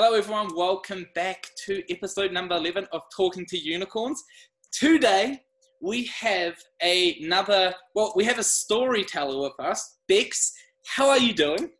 Hello, everyone. Welcome back to episode number 11 of Talking to Unicorns. Today, we have another, well, we have a storyteller with us. Bex, how are you doing?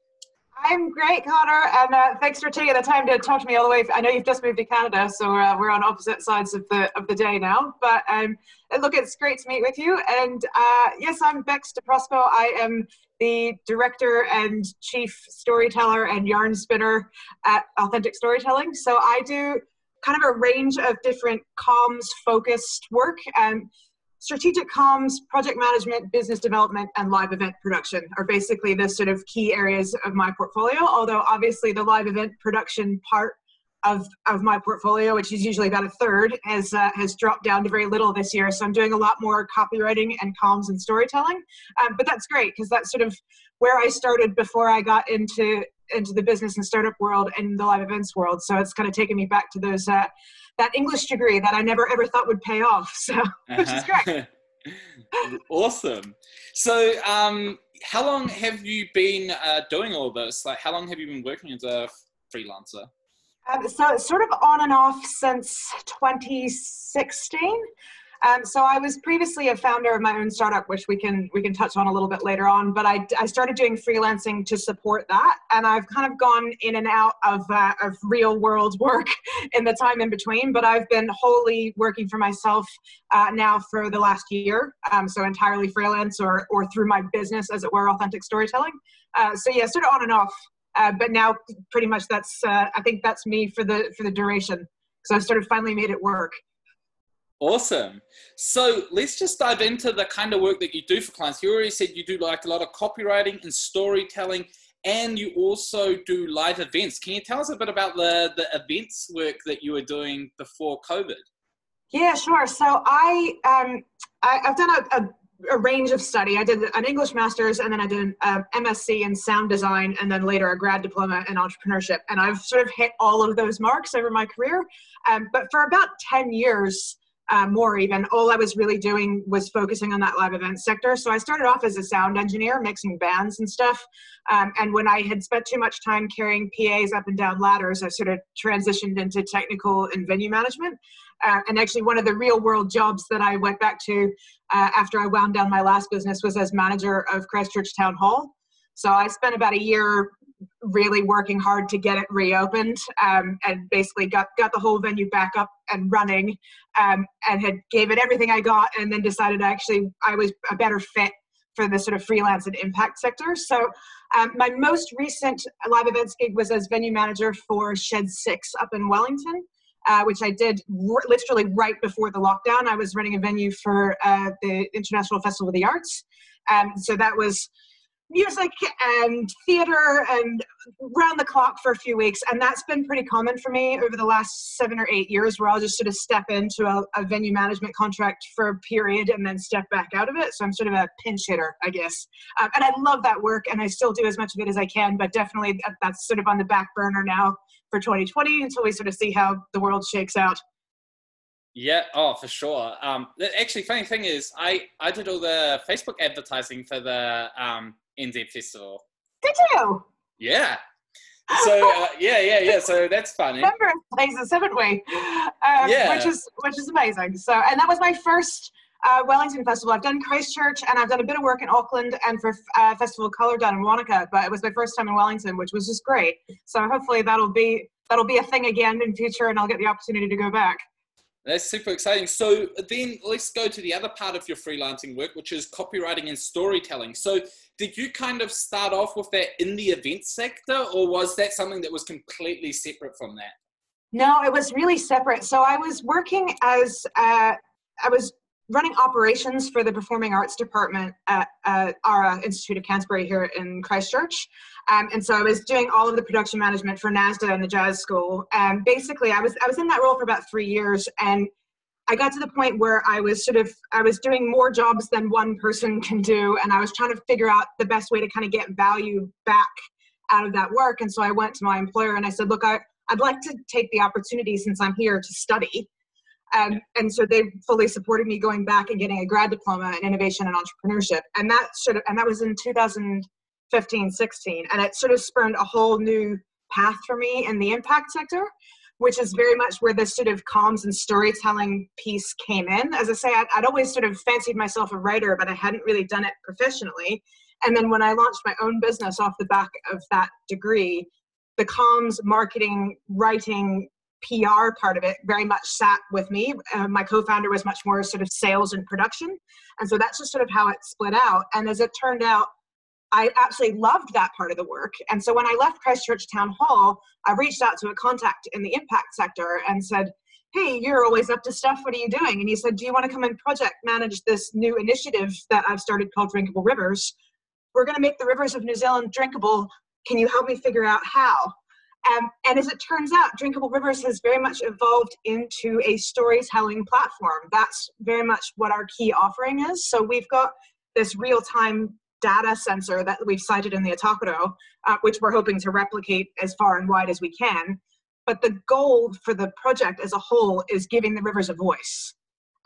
I'm great, Connor, and uh, thanks for taking the time to talk to me all the way. I know you've just moved to Canada, so uh, we're on opposite sides of the of the day now. But um, look, it's great to meet with you. And uh, yes, I'm Bex DeProspo. I am the director and chief storyteller and yarn spinner at Authentic Storytelling. So I do kind of a range of different comms focused work. and strategic comms, project management, business development, and live event production are basically the sort of key areas of my portfolio. Although obviously the live event production part of, of my portfolio, which is usually about a third, has uh, has dropped down to very little this year. So I'm doing a lot more copywriting and comms and storytelling. Um, but that's great because that's sort of where I started before I got into into the business and startup world and the live events world. So it's kind of taken me back to those uh, that English degree that I never ever thought would pay off. So which is great. awesome. So um, how long have you been uh, doing all this? Like, how long have you been working as a freelancer? Um, so sort of on and off since 2016. Um, so I was previously a founder of my own startup, which we can we can touch on a little bit later on. But I, I started doing freelancing to support that, and I've kind of gone in and out of uh, of real world work in the time in between. But I've been wholly working for myself uh, now for the last year, um, so entirely freelance or or through my business, as it were, authentic storytelling. Uh, so yeah, sort of on and off. Uh, but now, pretty much that's uh, I think that's me for the for the duration. So I've sort of finally made it work. Awesome. So let's just dive into the kind of work that you do for clients. You already said you do like a lot of copywriting and storytelling, and you also do live events. Can you tell us a bit about the, the events work that you were doing before COVID? Yeah, sure. So I, um, I have done a, a, a, range of study. I did an English master's, and then I did an uh, MSc in sound design, and then later a grad diploma in entrepreneurship. And I've sort of hit all of those marks over my career. Um, but for about ten years uh, more even, all I was really doing was focusing on that live event sector. So I started off as a sound engineer, mixing bands and stuff. Um, and when I had spent too much time carrying PAs up and down ladders, I sort of transitioned into technical and venue management. Uh, and actually, one of the real world jobs that I went back to uh, after I wound down my last business was as manager of Christchurch Town Hall. So I spent about a year really working hard to get it reopened um, and basically got, got the whole venue back up and running um, and had gave it everything I got and then decided actually I was a better fit for the sort of freelance and impact sector. So um, my most recent live events gig was as venue manager for Shed 6 up in Wellington. Uh, which I did r- literally right before the lockdown. I was running a venue for uh, the International Festival of the Arts. Um, so that was music and theater and round the clock for a few weeks and that's been pretty common for me over the last seven or eight years where i'll just sort of step into a, a, venue management contract for a period and then step back out of it so i'm sort of a pinch hitter i guess um, and i love that work and i still do as much of it as i can but definitely that's sort of on the back burner now for 2020 until we sort of see how the world shakes out yeah, oh, for sure. Um, actually, funny thing is, I I did all the Facebook advertising for the um, NZ Festival. Did you? Yeah. So uh, yeah, yeah, yeah. So that's funny. Remember places, haven't we? Um, yeah. Which is which is amazing. So and that was my first uh, Wellington Festival. I've done Christchurch and I've done a bit of work in Auckland and for uh, Festival Color down in Wanaka, but it was my first time in Wellington, which was just great. So hopefully that'll be that'll be a thing again in future, and I'll get the opportunity to go back. That's super exciting. So then let's go to the other part of your freelancing work, which is copywriting and storytelling. So did you kind of start off with that in the event sector, or was that something that was completely separate from that? No, it was really separate. So I was working as uh, I was running operations for the performing arts department at uh, ARA Institute of Canterbury here in Christchurch. Um, and so I was doing all of the production management for NASDA and the Jazz School. And basically, I was I was in that role for about three years, and I got to the point where I was sort of I was doing more jobs than one person can do, and I was trying to figure out the best way to kind of get value back out of that work. And so I went to my employer and I said, "Look, I, I'd like to take the opportunity since I'm here to study." Um, and so they fully supported me going back and getting a grad diploma in innovation and entrepreneurship. And that sort of, and that was in 2015, 16. And it sort of spurned a whole new path for me in the impact sector which is very much where this sort of comms and storytelling piece came in. As I say, I'd, I'd, always sort of fancied myself a writer, but I hadn't really done it professionally. And then when I launched my own business off the back of that degree, the comms, marketing, writing, PR part of it very much sat with me. Uh, my co founder was much more sort of sales and production. And so that's just sort of how it split out. And as it turned out, I absolutely loved that part of the work. And so when I left Christchurch Town Hall, I reached out to a contact in the impact sector and said, Hey, you're always up to stuff. What are you doing? And he said, Do you want to come and project manage this new initiative that I've started called Drinkable Rivers? We're going to make the rivers of New Zealand drinkable. Can you help me figure out how? Um, and as it turns out, Drinkable Rivers has very much evolved into a storytelling platform. That's very much what our key offering is. So we've got this real time data sensor that we've sited in the Aotearoa, uh, which we're hoping to replicate as far and wide as we can. But the goal for the project as a whole is giving the rivers a voice.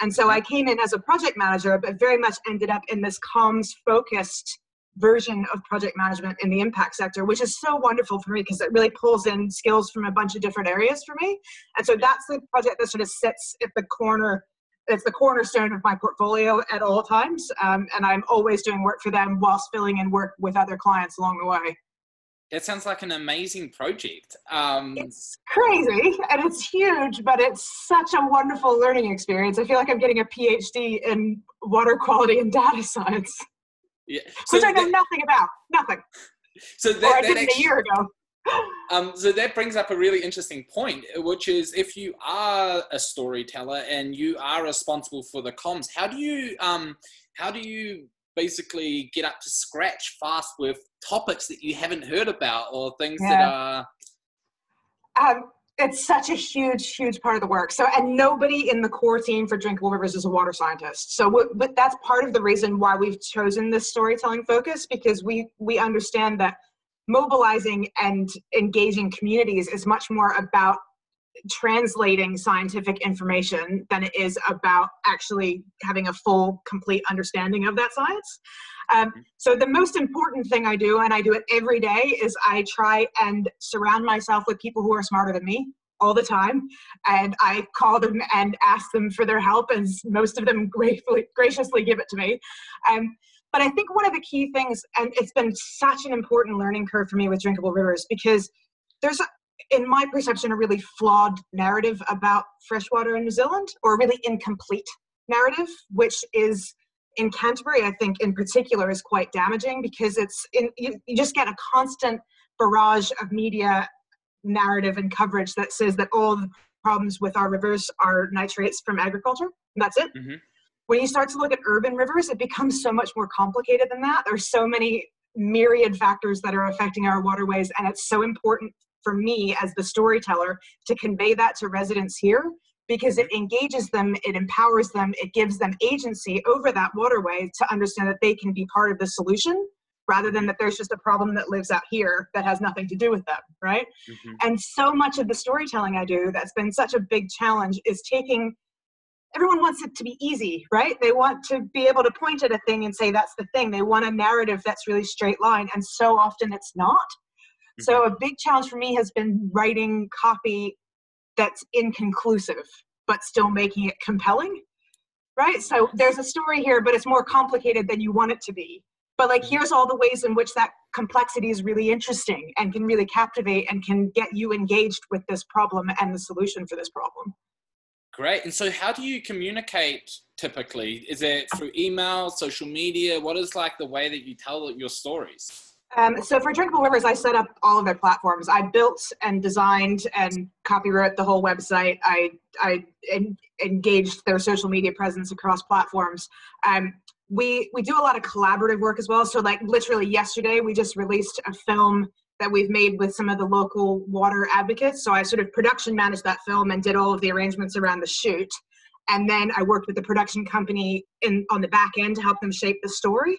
And so I came in as a project manager, but very much ended up in this comms focused version of project management in the impact sector, which is so wonderful for me because it really pulls in skills from a bunch of different areas for me. And so that's the project that sort of sits at the corner it's the cornerstone of my portfolio at all times, um, and I'm always doing work for them whilst filling in work with other clients along the way. That sounds like an amazing project. Um, it's crazy and it's huge, but it's such a wonderful learning experience. I feel like I'm getting a PhD in water quality and data science, yeah. so which I know that, nothing about. Nothing. So that, or I did actually, a year ago. Um, so that brings up a really interesting point, which is if you are a storyteller and you are responsible for the comms, how do you um, how do you basically get up to scratch fast with topics that you haven't heard about or things yeah. that are? Um, it's such a huge, huge part of the work. So, and nobody in the core team for Drinkable Rivers is a water scientist. So, but that's part of the reason why we've chosen this storytelling focus because we we understand that mobilizing and engaging communities is much more about translating scientific information than it is about actually having a full complete understanding of that science um, mm-hmm. so the most important thing i do and i do it every day is i try and surround myself with people who are smarter than me all the time and i call them and ask them for their help and most of them gratefully graciously give it to me um, but I think one of the key things, and it's been such an important learning curve for me with Drinkable Rivers, because there's, in my perception, a really flawed narrative about freshwater in New Zealand, or a really incomplete narrative, which is in Canterbury, I think in particular, is quite damaging because it's in, you, you just get a constant barrage of media narrative and coverage that says that all the problems with our rivers are nitrates from agriculture. And that's it. Mm-hmm when you start to look at urban rivers, it becomes so much more complicated than that. There's so many myriad factors that are affecting our waterways, and it's so important for me as the storyteller to convey that to residents here because it engages them, it empowers them, it gives them agency over that waterway to understand that they can be part of the solution rather than that there's just a problem that lives out here that has nothing to do with them, right? Mm-hmm. And so much of the storytelling I do that's been such a big challenge is taking everyone wants it to be easy, right? They want to be able to point at a thing and say that's the thing. They want a narrative that's really straight line, and so often it's not. Mm-hmm. So a big challenge for me has been writing copy that's inconclusive, but still making it compelling. Right? So there's a story here, but it's more complicated than you want it to be. But like mm-hmm. here's all the ways in which that complexity is really interesting and can really captivate and can get you engaged with this problem and the solution for this problem. Great. And so, how do you communicate typically? Is it through email, social media? What is like the way that you tell your stories? Um, so for Drinkable Rivers, I set up all of their platforms. I built and designed and copywrote the whole website. I I en- engaged their social media presence across platforms. Um, we we do a lot of collaborative work as well. So like literally yesterday, we just released a film that we've made with some of the local water advocates. So I sort of production managed that film and did all of the arrangements around the shoot. And then I worked with the production company in on the back end to help them shape the story.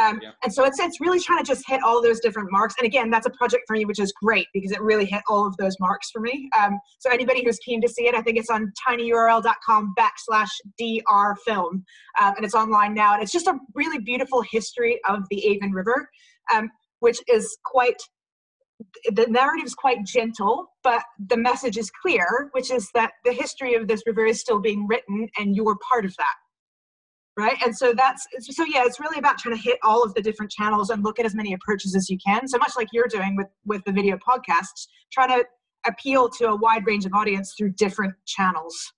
Um, yeah. And so it's it's really trying to just hit all those different marks. And again, that's a project for me, which is great because it really hit all of those marks for me. Um, so anybody who's keen to see it, I think it's on tinyurl.com backslash dr film, um, and it's online now. And it's just a really beautiful history of the Avon River, um, which is quite the narrative is quite gentle, but the message is clear, which is that the history of this river is still being written and you're part of that. Right. And so that's so yeah, it's really about trying to hit all of the different channels and look at as many approaches as you can. So much like you're doing with with the video podcasts, trying to appeal to a wide range of audience through different channels.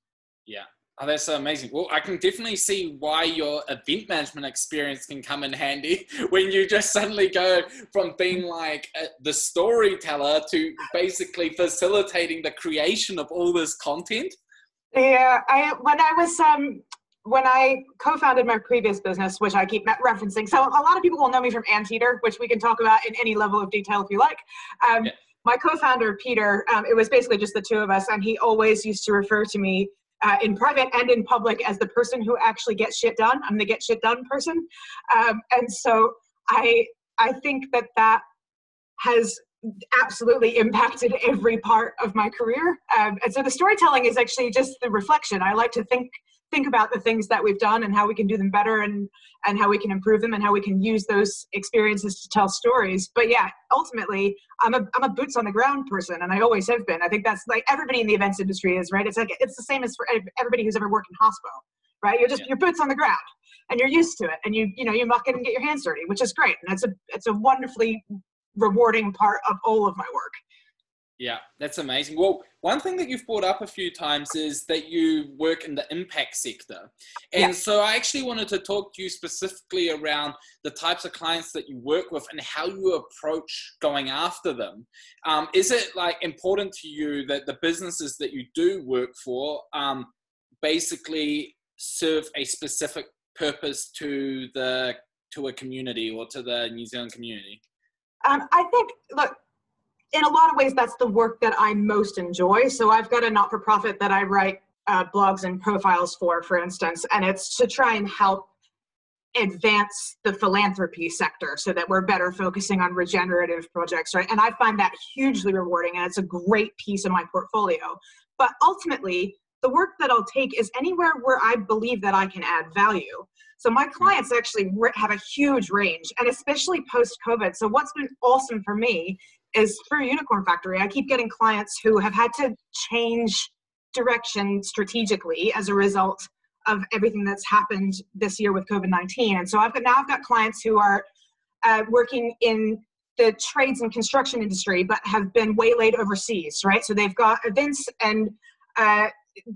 Yeah. Oh, that's amazing. Well, I can definitely see why your event management experience can come in handy when you just suddenly go from being like a, the storyteller to basically facilitating the creation of all this content. Yeah, I when I was um when I co-founded my previous business, which I keep referencing, so a lot of people will know me from Anteater, which we can talk about in any level of detail if you like. Um, yeah. My co-founder Peter, um, it was basically just the two of us, and he always used to refer to me uh, in private and in public as the person who actually gets shit done. I'm the get shit done person, um, and so I I think that that has absolutely impacted every part of my career. Um, and so the storytelling is actually just the reflection. I like to think think about the things that we've done and how we can do them better and and how we can improve them and how we can use those experiences to tell stories. But yeah ultimately i'm a i'm a boots on the ground person and i always have been. I think that's like everybody in the events industry is right? It's like it's the same as for everybody who's ever worked in hospital right? You're just yeah. your boots on the ground and you're used to it and you you know you muck it and get your hands dirty which is great and it's a it's a wonderfully rewarding part of all of my work yeah, that's amazing. Well, one thing that you've brought up a few times is that you work in the impact sector. And yeah. so I actually wanted to talk to you specifically around the types of clients that you work with and how you approach going after them. Um, is it like important to you that the businesses that you do work for um, basically serve a specific purpose to the to a community or to the New Zealand community? Um, I think, look, in a lot of ways, that's the work that I most enjoy. So I've got a not for profit that I write uh, blogs and profiles for, for instance, and it's to try and help advance the philanthropy sector so that we're better focusing on regenerative projects, right? And I find that hugely rewarding and it's a great piece of my portfolio. But ultimately, the work that I'll take is anywhere where I believe that I can add value. So my clients actually have a huge range, and especially post COVID. So what's been awesome for me is for Unicorn Factory, I keep getting clients who have had to change direction strategically as a result of everything that's happened this year with COVID 19. And so I've got now I've got clients who are uh, working in the trades and construction industry, but have been waylaid overseas, right? So they've got events and uh,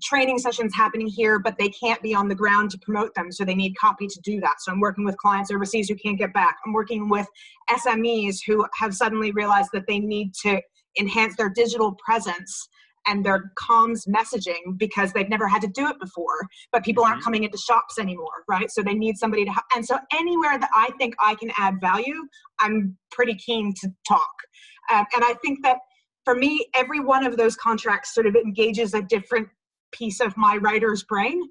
training sessions happening here, but they can't be on the ground to promote them. So they need copy to do that. So I'm working with clients overseas who can't get back. I'm working with SMEs who have suddenly realized that they need to enhance their digital presence and their comms messaging because they've never had to do it before but people aren't mm-hmm. coming into shops anymore right so they need somebody to help and so anywhere that i think i can add value i'm pretty keen to talk um, and i think that for me every one of those contracts sort of engages a different piece of my writer's brain.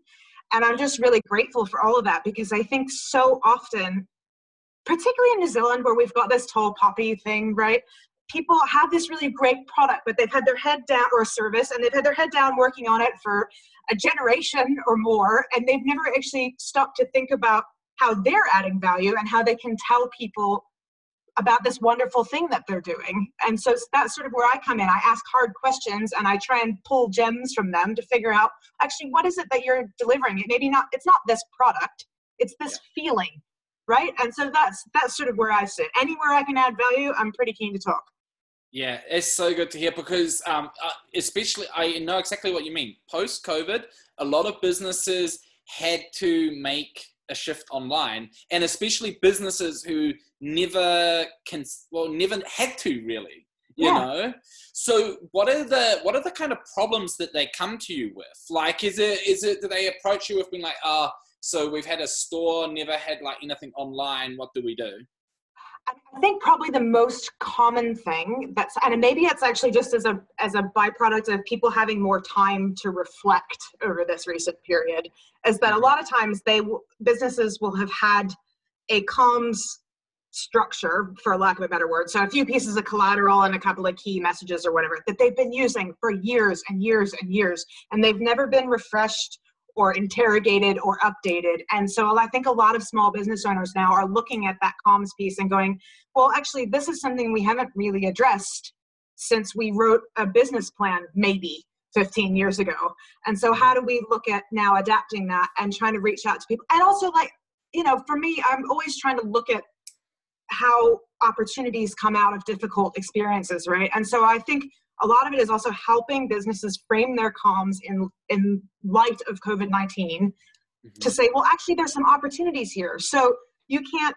And I'm just really grateful for all of that because I think so often, particularly in New Zealand where we've got this tall poppy thing, right? People have this really great product, but they've had their head down or a service and they've had their head down working on it for a generation or more, and they've never actually stopped to think about how they're adding value and how they can tell people about this wonderful thing that they're doing. And so that's sort of where I come in. I ask hard questions and I try and pull gems from them to figure out actually what is it that you're delivering. It maybe not it's not this product, it's this feeling. Right. And so that's that's sort of where I sit. Anywhere I can add value, I'm pretty keen to talk. Yeah, it's so good to hear because, um, uh, especially, I know exactly what you mean. Post COVID, a lot of businesses had to make a shift online, and especially businesses who never can, well, never had to really. You yeah. know, so what are the what are the kind of problems that they come to you with? Like, is it is it do they approach you with being like, ah, oh, so we've had a store, never had like anything online. What do we do? I think probably the most common thing that's and maybe it's actually just as a as a byproduct of people having more time to reflect over this recent period is that a mm-hmm. lot of times they businesses will have had a comms structure for lack of a better word so a few pieces of collateral and a couple of key messages or whatever that they've been using for years and years and years and they've never been refreshed or interrogated or updated. And so I think a lot of small business owners now are looking at that comms piece and going, well, actually, this is something we haven't really addressed since we wrote a business plan, maybe 15 years ago. And so, how do we look at now adapting that and trying to reach out to people? And also, like, you know, for me, I'm always trying to look at how opportunities come out of difficult experiences, right? And so, I think a lot of it is also helping businesses frame their comms in in light of COVID 19 mm-hmm. to say, well, actually, there's some opportunities here. So you can't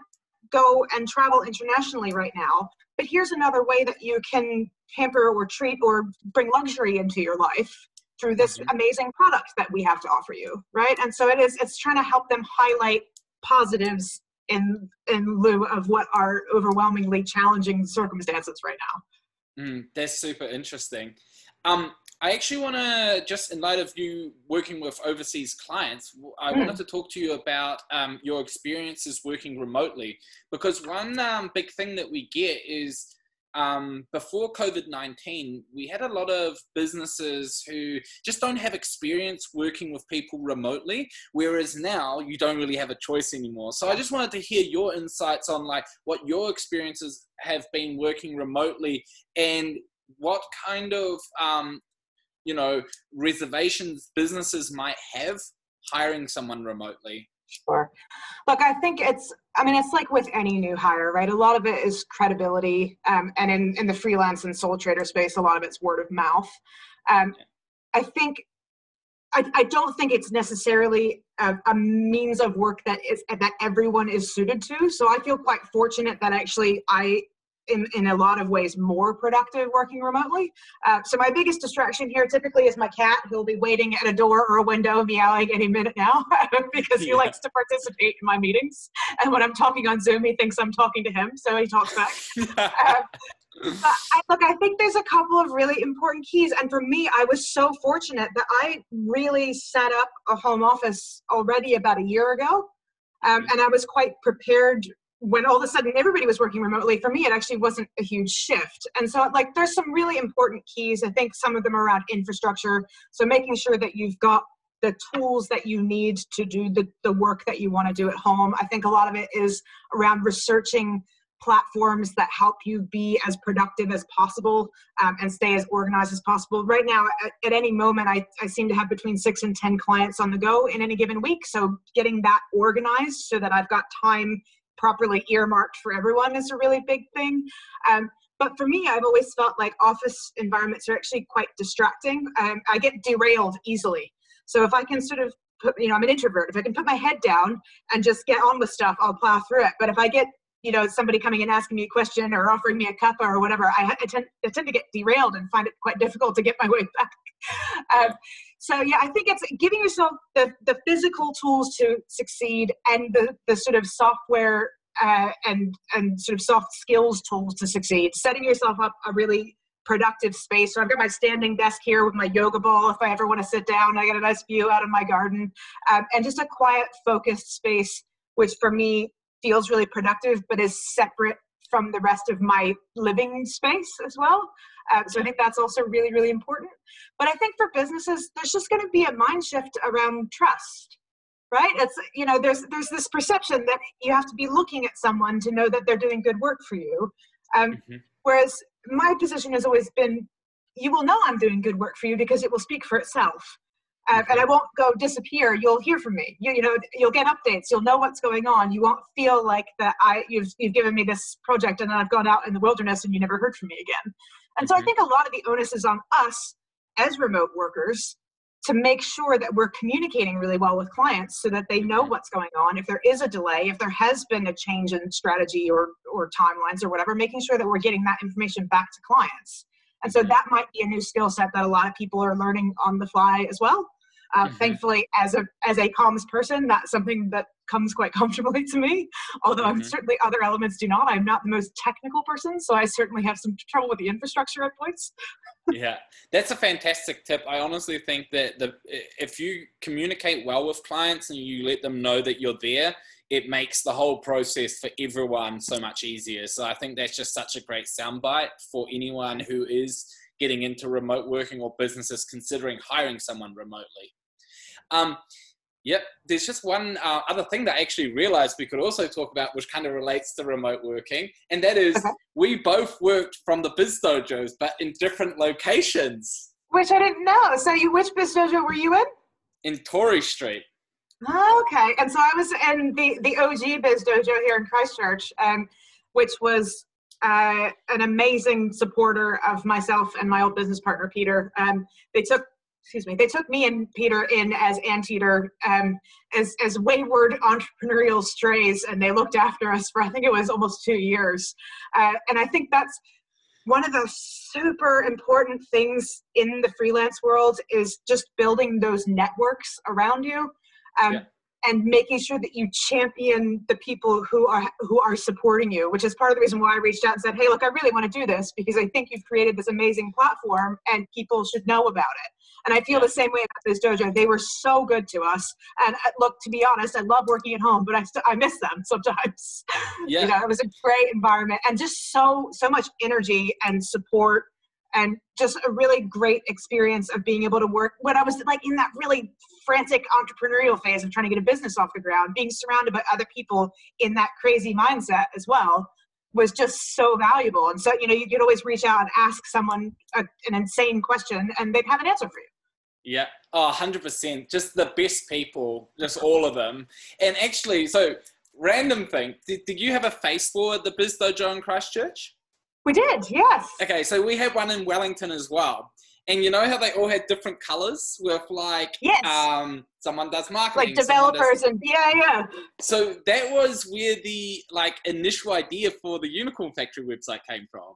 go and travel internationally right now, but here's another way that you can pamper or treat or bring luxury into your life through this mm-hmm. amazing product that we have to offer you, right? And so it is. It's trying to help them highlight positives in in lieu of what are overwhelmingly challenging circumstances right now. Mm, that's super interesting. Um, I actually want to just, in light of you working with overseas clients, I mm. wanted to talk to you about um, your experiences working remotely because one um, big thing that we get is um, before COVID 19, we had a lot of businesses who just don't have experience working with people remotely, whereas now you don't really have a choice anymore. So I just wanted to hear your insights on like what your experiences have been working remotely and what kind of um, you know reservations businesses might have hiring someone remotely Sure. Look, I think it's, I mean, it's like with any new hire, right? A lot of it is credibility. Um, and in, in the freelance and sole trader space, a lot of it's word of mouth. Um, I think, I, I don't think it's necessarily a, a means of work that is that everyone is suited to. So I feel quite fortunate that actually I in, in a lot of ways more productive working remotely. Uh, so my biggest distraction here typically is my cat who'll be waiting at a door or a window meowing any minute now because he yeah. likes to participate in my meetings. And when I'm talking on Zoom, he thinks I'm talking to him, so he talks back. uh, but I, look, I think there's a couple of really important keys. And for me, I was so fortunate that I really set up a home office already about a year ago. Um, and I was quite prepared when all of a sudden everybody was working remotely for me it actually wasn't a huge shift and so like there's some really important keys i think some of them are around infrastructure so making sure that you've got the tools that you need to do the, the work that you want to do at home i think a lot of it is around researching platforms that help you be as productive as possible um, and stay as organized as possible. Right now, at, at, any moment, I, I seem to have between six and 10 clients on the go in any given week. So, getting that organized so that I've got time properly earmarked for everyone is a really big thing. Um, but for me, I've always felt like office environments are actually quite distracting. Um, I get derailed easily. So if I can sort of put, you know, I'm an introvert. If I can put my head down and just get on with stuff, I'll plow through it. But if I get, you know, somebody coming and asking me a question or offering me a cup or whatever, I, I, tend, I tend to get derailed and find it quite difficult to get my way back. Um, so yeah, I think it's giving yourself the, the physical tools to succeed and the, the sort of software uh, and and sort of soft skills tools to succeed. Setting yourself up a really productive space. So I've got my standing desk here with my yoga ball. If I ever want to sit down, I get a nice view out of my garden, um, and just a quiet, focused space, which for me feels really productive, but is separate from the rest of my living space as well. Uh, so I think that's also really, really important. But I think for businesses, there's just going to be a mind shift around trust right? It's you know there's there's this perception that you have to be looking at someone to know that they're doing good work for you. Um, mm-hmm. whereas my position has always been you will know i'm doing good work for you because it will speak for itself. Uh, and i won't go disappear. You'll hear from me. You, you know you'll get updates. You'll know what's going on. You won't feel like that i you've, you've given me this project and then i've gone out in the wilderness and you never heard from me again and so i mm-hmm. think a lot of the onus is on us as remote workers to make sure that we're communicating really well with clients so that they know what's going on. If there is a delay if there has been a change in strategy or or timelines or whatever making sure that we're getting that information back to clients. And so that might be a new skill set that a lot of people are learning on the fly as well. Uh, mm-hmm. thankfully as a as a comms person that's something that comes quite comfortably to me although mm-hmm. certainly other elements do not. I'm not the most technical person so i certainly have some trouble with the infrastructure at points. Yeah that's a fantastic tip. I honestly think that the if you communicate well with clients and you let them know that you're there it makes the whole process for everyone so much easier. So i think that's just such a great soundbite for anyone who is getting into remote working or businesses considering hiring someone remotely. Um, Yep. There's just one uh, other thing that I actually realized we could also talk about, which kind of relates to remote working, and that is okay. we both worked from the Biz Dojos, but in different locations. Which I didn't know. So, you which Biz Dojo were you in? In Tory Street. okay. And so I was in the the OG Biz Dojo here in Christchurch, um, which was uh, an amazing supporter of myself and my old business partner Peter. Um, they took excuse me, they took me and Peter in as anteater, um, as as wayward entrepreneurial strays, and they looked after us for I think it was almost two years. Uh, and I think that's one of the super important things in the freelance world is just building those networks around you. Um, yeah and making sure that you champion the people who are who are supporting you which is part of the reason why i reached out and said hey look i really want to do this because i think you've created this amazing platform and people should know about it. And i feel the same way about this dojo they were so good to us. And uh, look to be honest i love working at home but i st- i miss them sometimes. Yeah. you know it was a great environment and just so so much energy and support and just a really great experience of being able to work when I was like in that really frantic entrepreneurial phase of trying to get a business off the ground, being surrounded by other people in that crazy mindset as well was just so valuable. And so, you know, you could always reach out and ask someone a, an insane question and they'd have an answer for you. Yeah, oh, 100%. Just the best people, just all of them. And actually, so random thing, did, did you have a face for the Biz Dojo in Christchurch? We did, yes. Okay, so we had one in Wellington as well. And you know how they all had different colors with like yes. um someone does marketing. Like developers and yeah, yeah. So that was where the like initial idea for the Unicorn Factory website came from.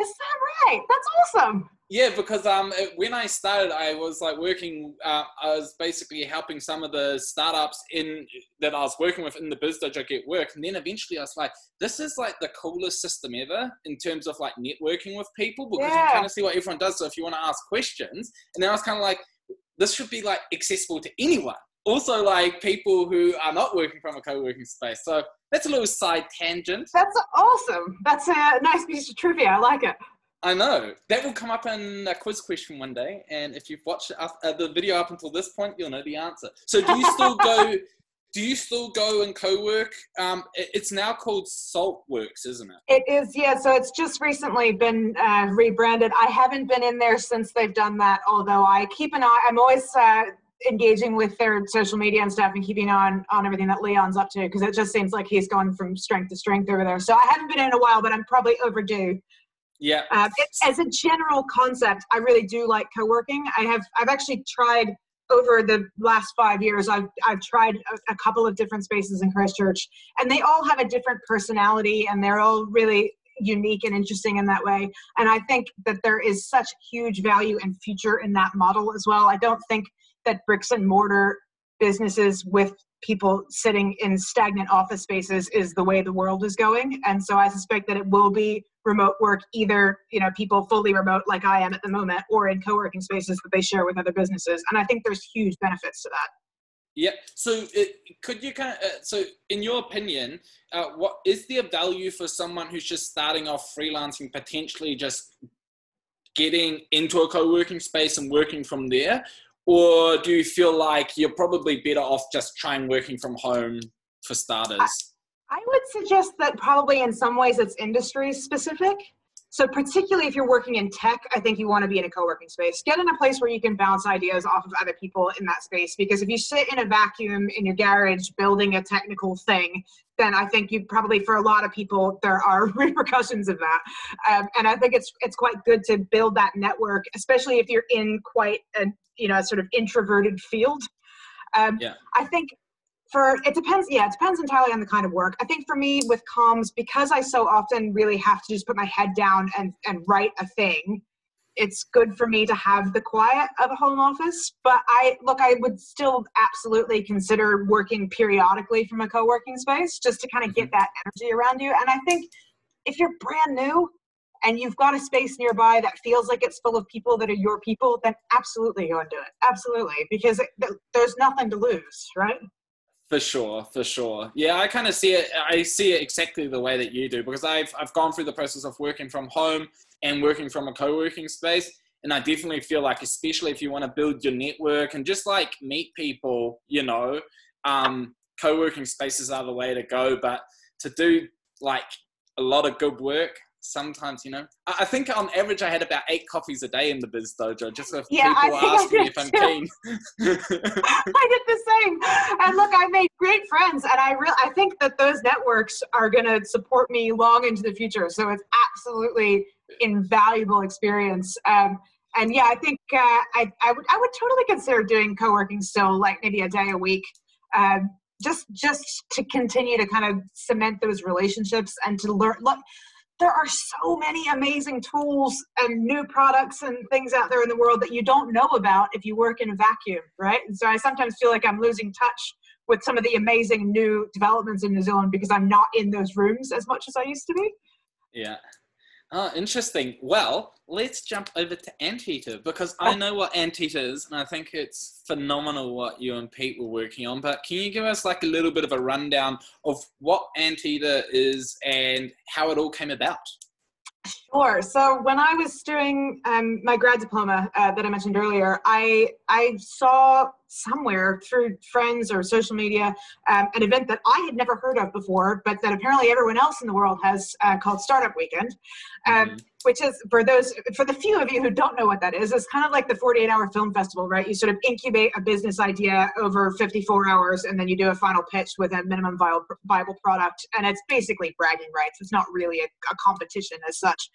Is that right? That's awesome. Yeah, because um, when I started, I was like working. Uh, I was basically helping some of the startups in that I was working with in the biz dojo get work, and then eventually I was like, "This is like the coolest system ever in terms of like networking with people because yeah. you kind of see what everyone does. So if you want to ask questions, and then I was kind of like, this should be like accessible to anyone. Also, like people who are not working from a co-working space. So that's a little side tangent. That's awesome. That's a nice piece of trivia. I like it. I know. That will come up in a quiz question one day. And if you've watched uh, the video up until this point, you'll know the answer. So do you still go... do you still go and co-work? Um, it's now called Saltworks, isn't it? It is, yeah. So it's just recently been uh, rebranded. I haven't been in there since they've done that, although I keep an eye. I'm always uh, engaging with their social media and stuff and keeping on on everything that Leon's up to because it just seems like he's going from strength to strength over there. So I haven't been in a while, but I'm probably overdue. Yeah. Uh, it, as a general concept, I really do like co-working. I have I've actually tried over the last five years. I've I've tried a, a couple of different spaces in Christchurch, and they all have a different personality, and they're all really unique and interesting in that way. And I think that there is such huge value and future in that model as well. I don't think that bricks and mortar businesses with people sitting in stagnant office spaces is the way the world is going. And so i suspect that it will be remote work either you know people fully remote like i am at the moment or in co-working spaces that they share with other businesses. And i think there's huge benefits to that. Yeah. So it, could you kind of uh, so in your opinion uh, what is there value for someone who's just starting off freelancing potentially just getting into a co-working space and working from there or do you feel like you're probably better off just trying working from home for starters? I, I would suggest that probably in some ways it's industry specific. So particularly if you're working in tech, I think you want to be in a co-working space. Get in a place where you can bounce ideas off of other people in that space. Because if you sit in a vacuum in your garage building a technical thing, then I think you probably for a lot of people there are repercussions of that. Um, and I think it's it's quite good to build that network, especially if you're in quite a you know sort of introverted field. Um, yeah. I think for it depends yeah it depends entirely on the kind of work. I think for me with comms because i so often really have to just put my head down and and write a thing it's good for me to have the quiet of a home office. But i look i would still absolutely consider working periodically from a co-working space just to kind of get mm-hmm. that energy around you. And i think if you're brand new and you've got a space nearby that feels like it's full of people that are your people then absolutely go and do it. Absolutely. Because it, there's nothing to lose right for sure, for sure. Yeah, I kind of see it. I see it exactly the way that you do because I've I've gone through the process of working from home and working from a co-working space, and I definitely feel like, especially if you want to build your network and just like meet people, you know, um, co-working spaces are the way to go. But to do like a lot of good work, sometimes, you know, I, think on average I had about eight coffees a day in the biz dojo, just if yeah, people ask me if I'm keen. I did the same. And look, I made great friends, and I really I think that those networks are going to support me long into the future. So it's absolutely invaluable experience. Um, and yeah, I think uh, I, I would I would totally consider doing co-working still, like maybe a day a week, um, just just to continue to kind of cement those relationships and to learn. Look, there are so many amazing tools and new products and things out there in the world that you don't know about if you work in a vacuum, right? And so I sometimes feel like I'm losing touch with some of the amazing new developments in New Zealand because I'm not in those rooms as much as I used to be. Yeah. Oh, interesting. Well, let's jump over to Anteater because I know what Anteater is, and I think it's phenomenal what you and Pete were working on. But can you give us like a little bit of a rundown of what Anteater is and how it all came about? Sure. So when I was doing um, my grad diploma uh, that I mentioned earlier, I I saw somewhere through friends or social media um, an event that I had never heard of before, but that apparently everyone else in the world has uh, called Startup Weekend. Um, mm-hmm which is for those for the few of you who don't know what that is it's kind of like the 48 hour film festival right you sort of incubate a business idea over 54 hours and then you do a final pitch with a minimum viable, viable product and it's basically bragging rights it's not really a, a competition as such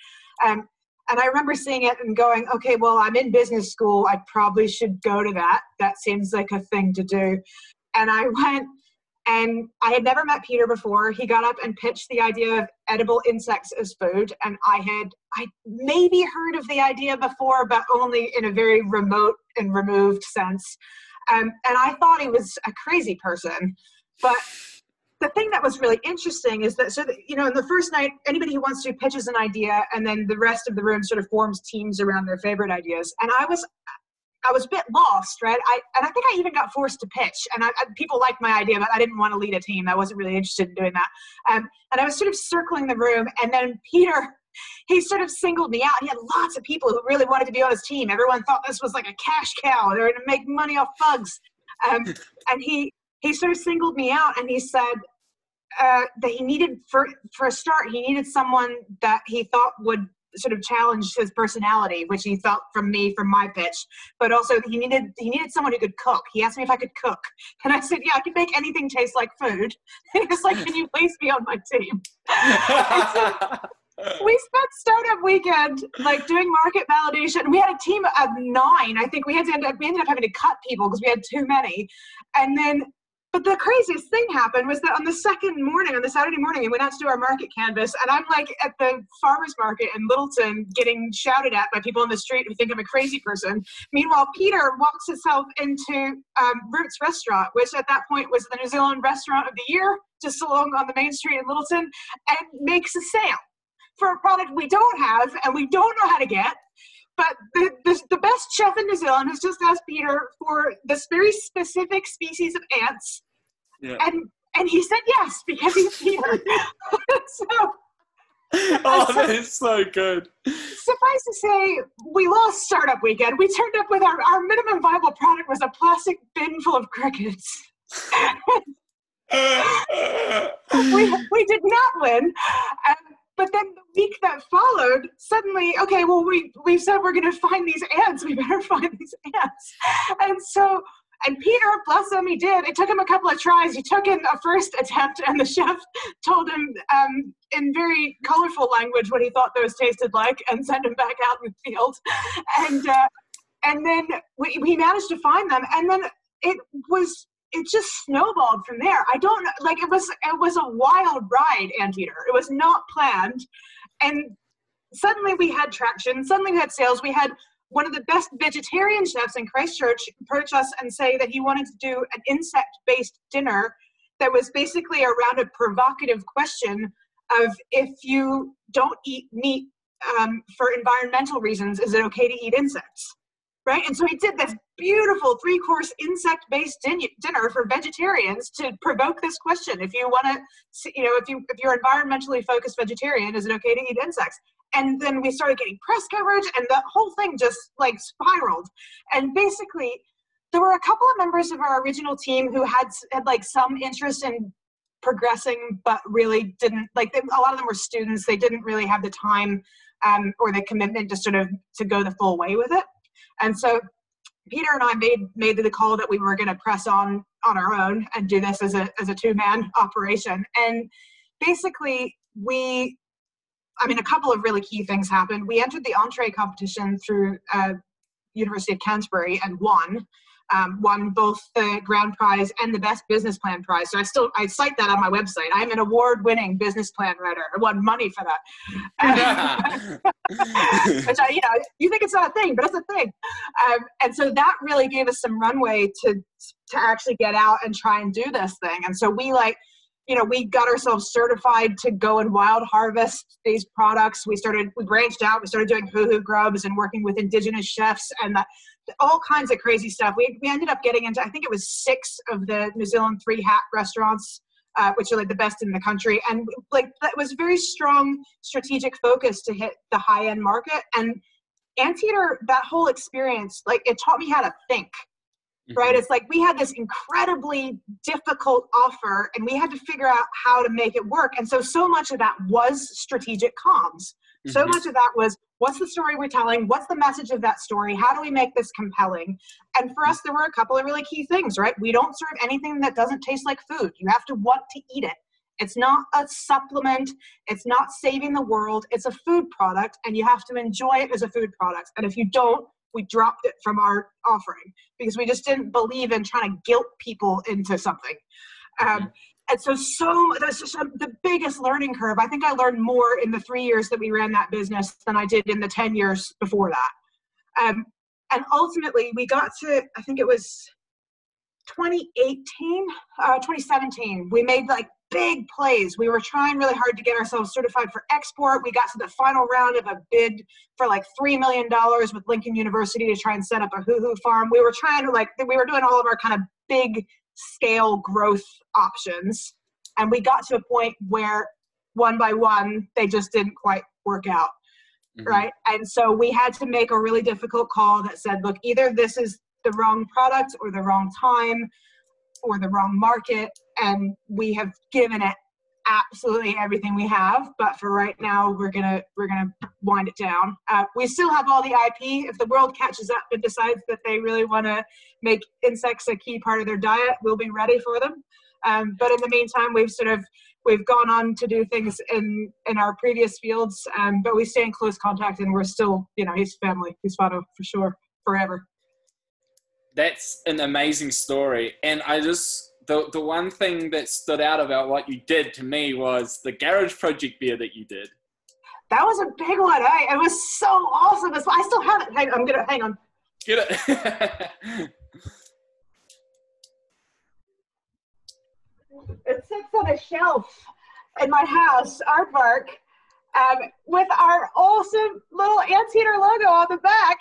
um, and i remember seeing it and going okay well i'm in business school i probably should go to that that seems like a thing to do and i went and I had never met Peter before. He got up and pitched the idea of edible insects as food. And I had, I maybe heard of the idea before, but only in a very remote and removed sense. Um, and I thought he was a crazy person. But the thing that was really interesting is that, so that, you know, in the first night, anybody who wants to pitches an idea, and then the rest of the room sort of forms teams around their favorite ideas. And I was I was a bit lost, right? I and I think I even got forced to pitch, and I, I, people liked my idea, but I didn't want to lead a team. I wasn't really interested in doing that. Um, and I was sort of circling the room, and then Peter, he sort of singled me out. He had lots of people who really wanted to be on his team. Everyone thought this was like a cash cow. They were going to make money off bugs. Um, and he he sort of singled me out, and he said. Uh, that he needed for for a start, he needed someone that he thought would sort of challenge his personality, which he felt from me from my pitch. But also he needed he needed someone who could cook. He asked me if I could cook, and I said, "Yeah, I can make anything taste like food." he was like, "Can you please be on my team?" we spent startup weekend like doing market validation. We had a team of nine. I think we had to end up we ended up having to cut people because we had too many. And then but the craziest thing happened was that on the second morning, on the Saturday morning, we went out to do our market canvas, and I'm like at the farmers market in Lyttelton getting shouted at by people on the street who think I'm a crazy person. Meanwhile, Peter walks himself into um, Roots Restaurant, which at that point was the New Zealand Restaurant of the Year, just along on the main street in Lyttelton, and makes a sale for a product we don't have and we don't know how to get but the, the, the, best chef in New Zealand has just asked Peter for this very specific species of ants. Yeah. And and he said yes because he's Peter. so Oh, that is so good. Suffice to say, we lost startup weekend. We turned up with our, our minimum viable product was a plastic bin full of crickets. we, we did not win. Um, but then the week that followed, suddenly, okay, well, we we said we're going to find these ants. We better find these ants. And so, and Peter, bless him, he did. It took him a couple of tries. He took in a first attempt, and the chef told him um, in very colorful language what he thought those tasted like, and sent him back out in the field. And uh, and then we, we managed to find them, and then it was it just snowballed from there. I don't like it was it was a wild ride, Anteater. It was not planned. And suddenly we had traction, suddenly we had sales. We had one of the best vegetarian chefs in Christchurch approach us and say that he wanted to do an insect-based dinner that was basically around a provocative question of if you don't eat meat um, for environmental reasons, is it okay to eat insects? Right? And so he did this beautiful three course insect based din- dinner for vegetarians to provoke this question. If you want to, you know, if you if you're environmentally focused vegetarian, is it okay to eat insects? And then we started getting press coverage, and the whole thing just like spiraled. And basically, there were a couple of members of our original team who had had like some interest in progressing, but really didn't like. They, a lot of them were students; they didn't really have the time um, or the commitment to sort of to go the full way with it. And so Peter and I made made the call that we were going to press on on our own and do this as a as a two man operation. And basically, we, I mean, a couple of really key things happened. We entered the entree competition through uh, University of Canterbury and won um, won both the grand prize and the best business plan prize. So I still I cite that on my website. I'm an award-winning business plan writer. I won money for that. Which I, you know, you think it's not a thing, but it's a thing. Um, and so that really gave us some runway to to actually get out and try and do this thing. And so we like you know, we got ourselves certified to go and wild harvest these products. We started, we branched out, we started doing huhu grubs and working with indigenous chefs and the, all kinds of crazy stuff. We, we ended up getting into, I think it was six of the New Zealand three hat restaurants, uh, which are like the best in the country. And like that was very strong strategic focus to hit the high end market. And Anteater, that whole experience, like it taught me how to think right? Mm-hmm. It's like we had this incredibly difficult offer and we had to figure out how to make it work. And so, so much of that was strategic comms. Mm-hmm. So much of that was what's the story we're telling? What's the message of that story? How do we make this compelling? And for us, there were a couple of really key things, right? We don't serve anything that doesn't taste like food. You have to want to eat it. It's not a supplement. It's not saving the world. It's a food product, and you have to enjoy it as a food product. And if you don't, we dropped it from our offering because we just didn't believe in trying to guilt people into something. Um. And so, so that's just a, the biggest learning curve. I think I learned more in the three years that we ran that business than I did in the 10 years before that. Um, and ultimately, we got to, I think it was 2018, uh, 2017, we made like big plays. We were trying really hard to get ourselves certified for export. We got to the final round of a bid for like $3 million with Lincoln University to try and set up a huhu farm. We were trying to like, we were doing all of our kind of big scale growth options. And we got to a point where one by one, they just didn't quite work out. Mm-hmm. Right. And so we had to make a really difficult call that said, look, either this is the wrong product or the wrong time or the wrong market and we have given it absolutely everything we have but for right now we're gonna we're gonna wind it down. Uh, we still have all the ip if the world catches up and decides that they really want to make insects a key part of their diet we'll be ready for them. Um, but in the meantime we've sort of we've gone on to do things in in our previous fields um, but we stay in close contact and we're still you know he's family. He's whānau for sure forever. That's an amazing story. And i just the, the one thing that stood out about what you did to me was the garage project beer that you did. That was a big one. I, it was so awesome. I still have it. Hang, I'm gonna hang on. Get it. it sits on a shelf in my house, artwork, um, with our awesome little anteater logo on the back.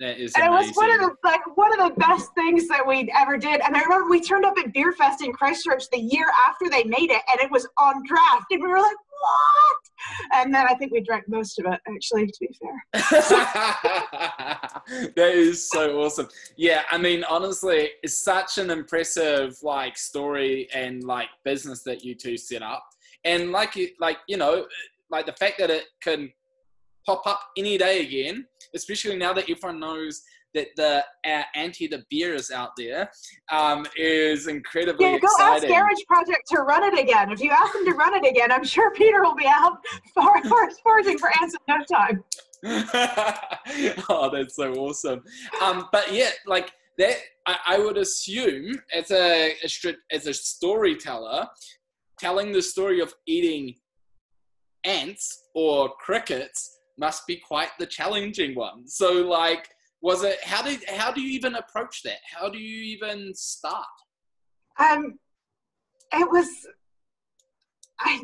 That is and amazing. it was one of the like one of the best things that we ever did. And I remember we turned up at Beer Fest in Christchurch the year after they made it, and it was on draft, and we were like, "What?" And then I think we drank most of it, actually. To be fair, that is so awesome. Yeah, I mean, honestly, it's such an impressive like story and like business that you two set up, and like you like you know, like the fact that it can pop up any day again, especially now that everyone knows that the uh, anti the beer is out there um, is incredibly yeah, go exciting. ask Garage Project to run it again. If you ask them to run it again, I'm sure Peter will be out for, for foraging for ants in no time. oh, that's so awesome. Um, but yeah, like that, I, I would assume as a, a as a storyteller, telling the story of eating ants or crickets must be quite the challenging one. So like was it how did how do you even approach that? How do you even start? Um it was I,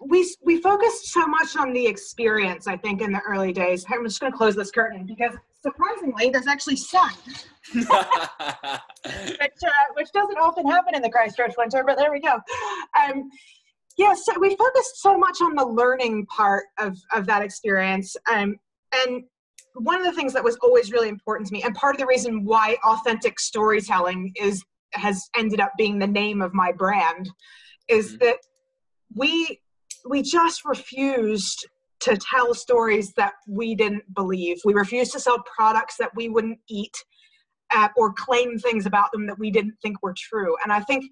we we focused so much on the experience. I think in the early days. I'm just going to close this curtain because surprisingly, there's actually sun, which uh, which doesn't often happen in the Christchurch winter. But there we go. Um, yeah, so we focused so much on the learning part of of that experience, um, and one of the things that was always really important to me, and part of the reason why authentic storytelling is has ended up being the name of my brand, is mm-hmm. that we we just refused to tell stories that we didn't believe. We refused to sell products that we wouldn't eat uh, or claim things about them that we didn't think were true. And I think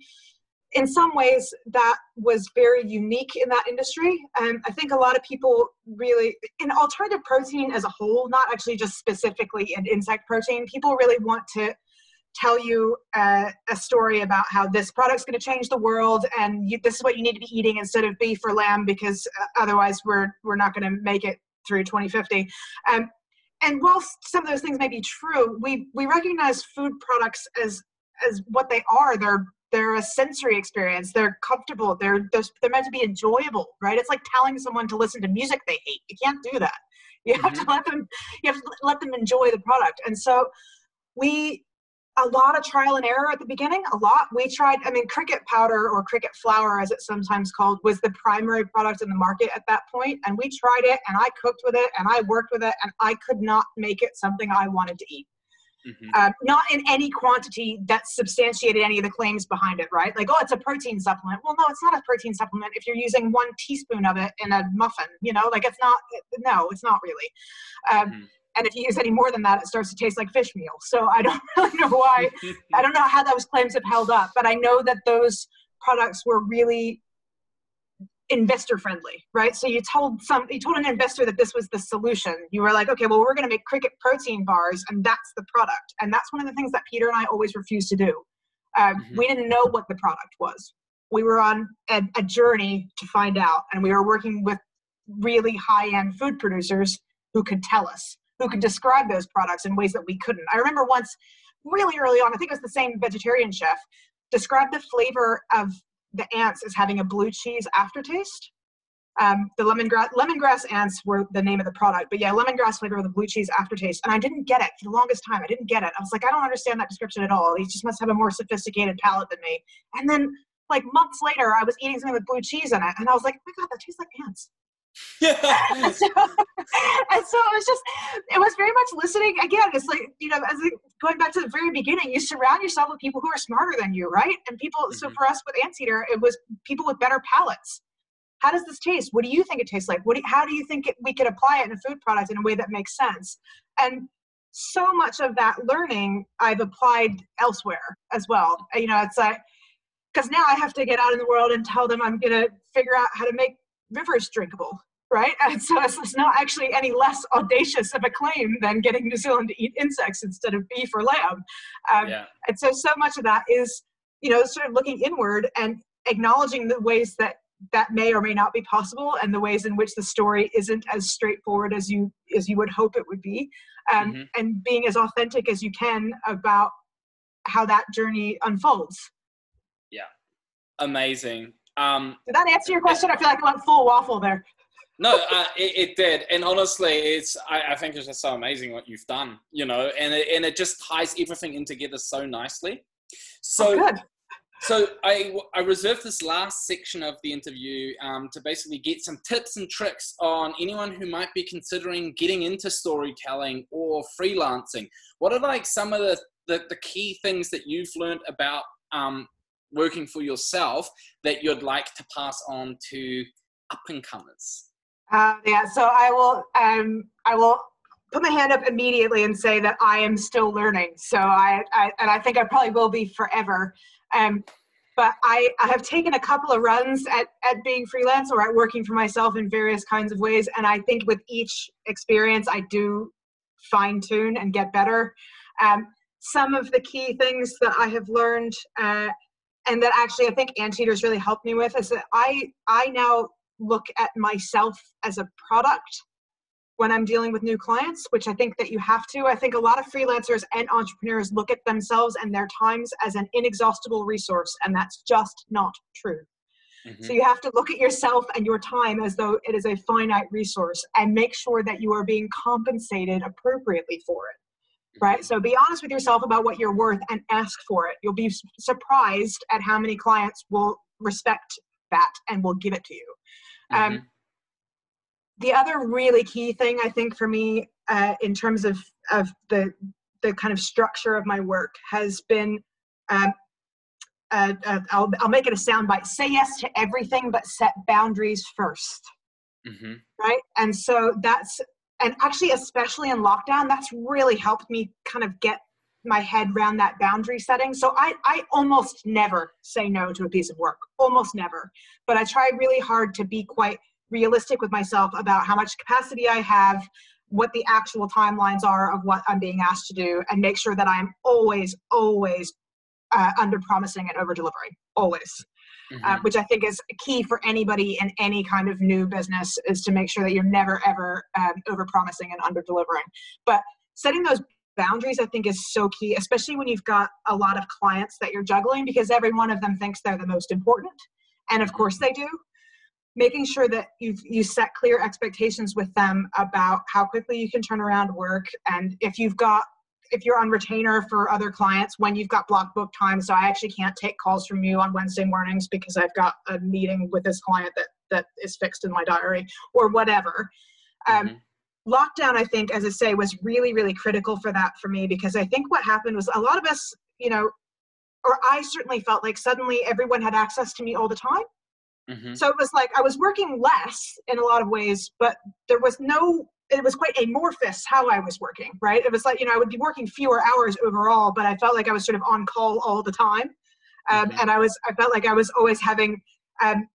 in some ways that was very unique in that industry. And I think a lot of people really, in alternative protein as a whole, not actually just specifically in insect protein, people really want to tell you a, a story about how this product's going to change the world and you, this is what you need to be eating instead of beef or lamb because uh, otherwise we're we're not going to make it through 2050 um, and whilst some of those things may be true we we recognize food products as as what they are they're they're a sensory experience. They're comfortable. They're they're, they're meant to be enjoyable right? It's like telling someone to listen to music they hate. You can't do that. You have mm-hmm. to let them you have to let them enjoy the product. And so we a lot of trial and error at the beginning a lot. We tried i mean cricket powder or cricket flour as it's sometimes called was the primary product in the market at that point and we tried it and i cooked with it and i worked with it and i could not make it something i wanted to eat mm-hmm. uh, not in any quantity that substantiated any of the claims behind it right like oh it's a protein supplement well no it's not a protein supplement if you're using one teaspoon of it in a muffin you know like it's not no it's not really um, mm-hmm and if you use any more than that, it starts to taste like fish meal. So I don't really know why. I don't know how those claims have held up, but I know that those products were really investor friendly, right? So you told some, you told an investor that this was the solution. You were like, okay, well, we're going to make cricket protein bars, and that's the product. And that's one of the things that Peter and I always refused to do. Um, mm-hmm. We didn't know what the product was. We were on a, a journey to find out, and we were working with really high end food producers who could tell us who could describe those products in ways that we couldn't. I remember once, really early on, I think it was the same vegetarian chef, described the flavor of the ants as having a blue cheese aftertaste. Um, the lemongrass lemongrass ants were the name of the product, but yeah, lemongrass flavor with a blue cheese aftertaste. And I didn't get it for the longest time. I didn't get it. I was like, I don't understand that description at all. He just must have a more sophisticated palate than me. And then, like months later, I was eating something with blue cheese in it, and I was like, oh my god, that tastes like ants. Yeah. and, so, and so it was just, it was very much listening. Again, it's like, you know, as going back to the very beginning, you surround yourself with people who are smarter than you, right? And people, mm-hmm. so for us with Anteater, it was people with better palates. How does this taste? What do you think it tastes like? What do, how do you think it, we could apply it in a food product in a way that makes sense? And so much of that learning I've applied elsewhere as well. You know, it's like, because now I have to get out in the world and tell them I'm going to figure out how to make rivers drinkable, right? And so it's not actually any less audacious of a claim than getting New Zealand to eat insects instead of beef or lamb. Um, yeah. And so, so much of that is, you know, sort of looking inward and acknowledging the ways that that may or may not be possible and the ways in which the story isn't as straightforward as you as you would hope it would be um, mm-hmm. and being as authentic as you can about how that journey unfolds yeah amazing um, Did that answer your question? I feel like I went full waffle there. no, uh, it, it, did, and honestly, it's I, I, think it's just so amazing what you've done, you know, and it, and it just ties everything in together so nicely. So, oh, so I I reserved this last section of the interview um, to basically get some tips and tricks on anyone who might be considering getting into storytelling or freelancing. What are like some of the the, the key things that you've learned about um, working for yourself that you'd like to pass on to up and comers? Uh, yeah, so I will. Um, I will put my hand up immediately and say that I am still learning. So I, I and I think I probably will be forever. Um, but I, I have taken a couple of runs at, at being freelance or at working for myself in various kinds of ways. And I think with each experience, I do fine tune and get better. Um, some of the key things that I have learned uh, and that actually I think Anteater's really helped me with is that I I now look at myself as a product when I'm dealing with new clients, which I think that you have to. I think a lot of freelancers and entrepreneurs look at themselves and their times as an inexhaustible resource, and that's just not true. Mm-hmm. So you have to look at yourself and your time as though it is a finite resource and make sure that you are being compensated appropriately for it. Right? So be honest with yourself about what you're worth and ask for it. You'll be surprised at how many clients will respect that and will give it to you. Um, mm-hmm. Um, the other really key thing I think for me uh, in terms of of the the kind of structure of my work has been um, uh, uh, I'll, I'll make it a soundbite say yes to everything but set boundaries 1st mm-hmm. right and so that's and actually especially in lockdown that's really helped me kind of get my head around that boundary setting. So I, I almost never say no to a piece of work almost never. But i try really hard to be quite realistic with myself about how much capacity i have what the actual timelines are of what i'm being asked to do and make sure that i'm always always uh, under promising and over delivering always mm-hmm. uh, which i think is key for anybody in any kind of new business is to make sure that you're never ever um, over promising and under delivering but setting those boundaries i think is so key especially when you've got a lot of clients that you're juggling because every one of them thinks they're the most important and of course they do making sure that you you set clear expectations with them about how quickly you can turn around work and if you've got if you're on retainer for other clients when you've got block book time so i actually can't take calls from you on wednesday mornings because i've got a meeting with this client that that is fixed in my diary or whatever um, mm-hmm. lockdown i think as i say was really really critical for that for me because i think what happened was a lot of us you know or i certainly felt like suddenly everyone had access to me all the time mm-hmm. so it was like i was working less in a lot of ways but there was no it was quite amorphous how I was working, right? It was like, you know, I would be working fewer hours overall, but I felt like I was sort of on call all the time. Um, mm-hmm. And I was, I felt like I was always having, um,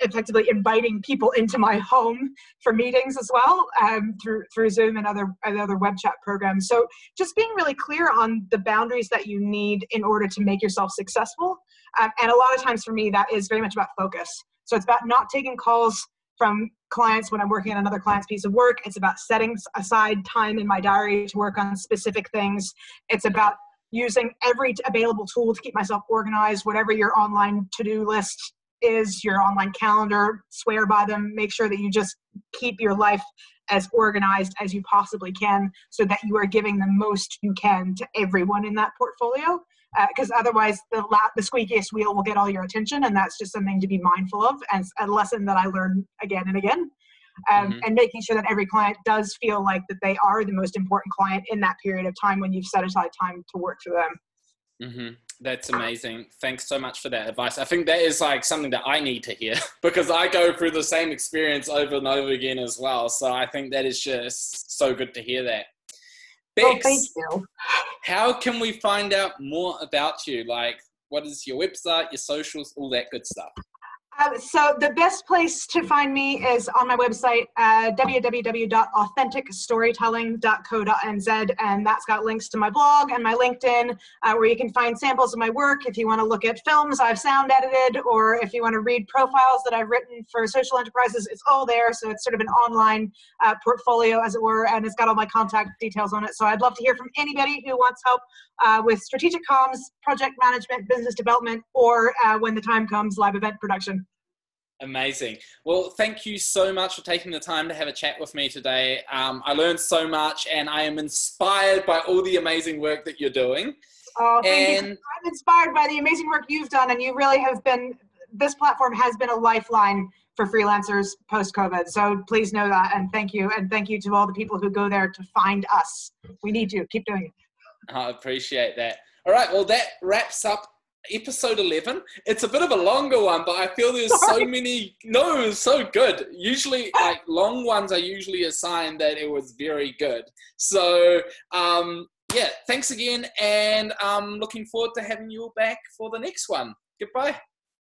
effectively inviting people into my home for meetings as well um, through through Zoom and other and other web chat programs. So just being really clear on the boundaries that you need in order to make yourself successful. Um, and a lot of times for me, that is very much about focus. So it's about not taking calls from clients when I'm working on another client's piece of work. It's about setting aside time in my diary to work on specific things. It's about using every available tool to keep myself organized, whatever your online to do list is, your online calendar, swear by them. Make sure that you just keep your life as organized as you possibly can so that you are giving the most you can to everyone in that portfolio because uh, otherwise the la- the squeakiest wheel will get all your attention and that's just something to be mindful of and a lesson that i learned again and again um, mm-hmm. and making sure that every client does feel like that they are the most important client in that period of time when you've set aside time to work for them mm-hmm. that's amazing thanks so much for that advice i think that is like something that i need to hear because i go through the same experience over and over again as well so i think that is just so good to hear that Bex, oh, thank you. How can we find out more about you? Like, what is your website, your socials, all that good stuff? Um, so the best place to find me is on my website, uh, www.authenticstorytelling.co.nz, and that's got links to my blog and my LinkedIn, uh, where you can find samples of my work. If you want to look at films I've sound edited, or if you want to read profiles that I've written for social enterprises, it's all there. So it's sort of an online uh, portfolio, as it were, and it's got all my contact details on it. So I'd love to hear from anybody who wants help uh, with strategic comms, project management, business development, or uh, when the time comes, live event production. Amazing. Well, thank you so much for taking the time to have a chat with me today. Um, I learned so much and I am inspired by all the amazing work that you're doing. Oh, thank and you. I'm inspired by the amazing work you've done, and you really have been, this platform has been a lifeline for freelancers post COVID. So please know that. And thank you. And thank you to all the people who go there to find us. We need you. Keep doing it. I appreciate that. All right. Well, that wraps up episode 11 it's a bit of a longer one but i feel there's Sorry. so many no it was so good. Usually like long ones are usually a sign that it was very good. So um yeah thanks again and i'm looking forward to having you back for the next one. Goodbye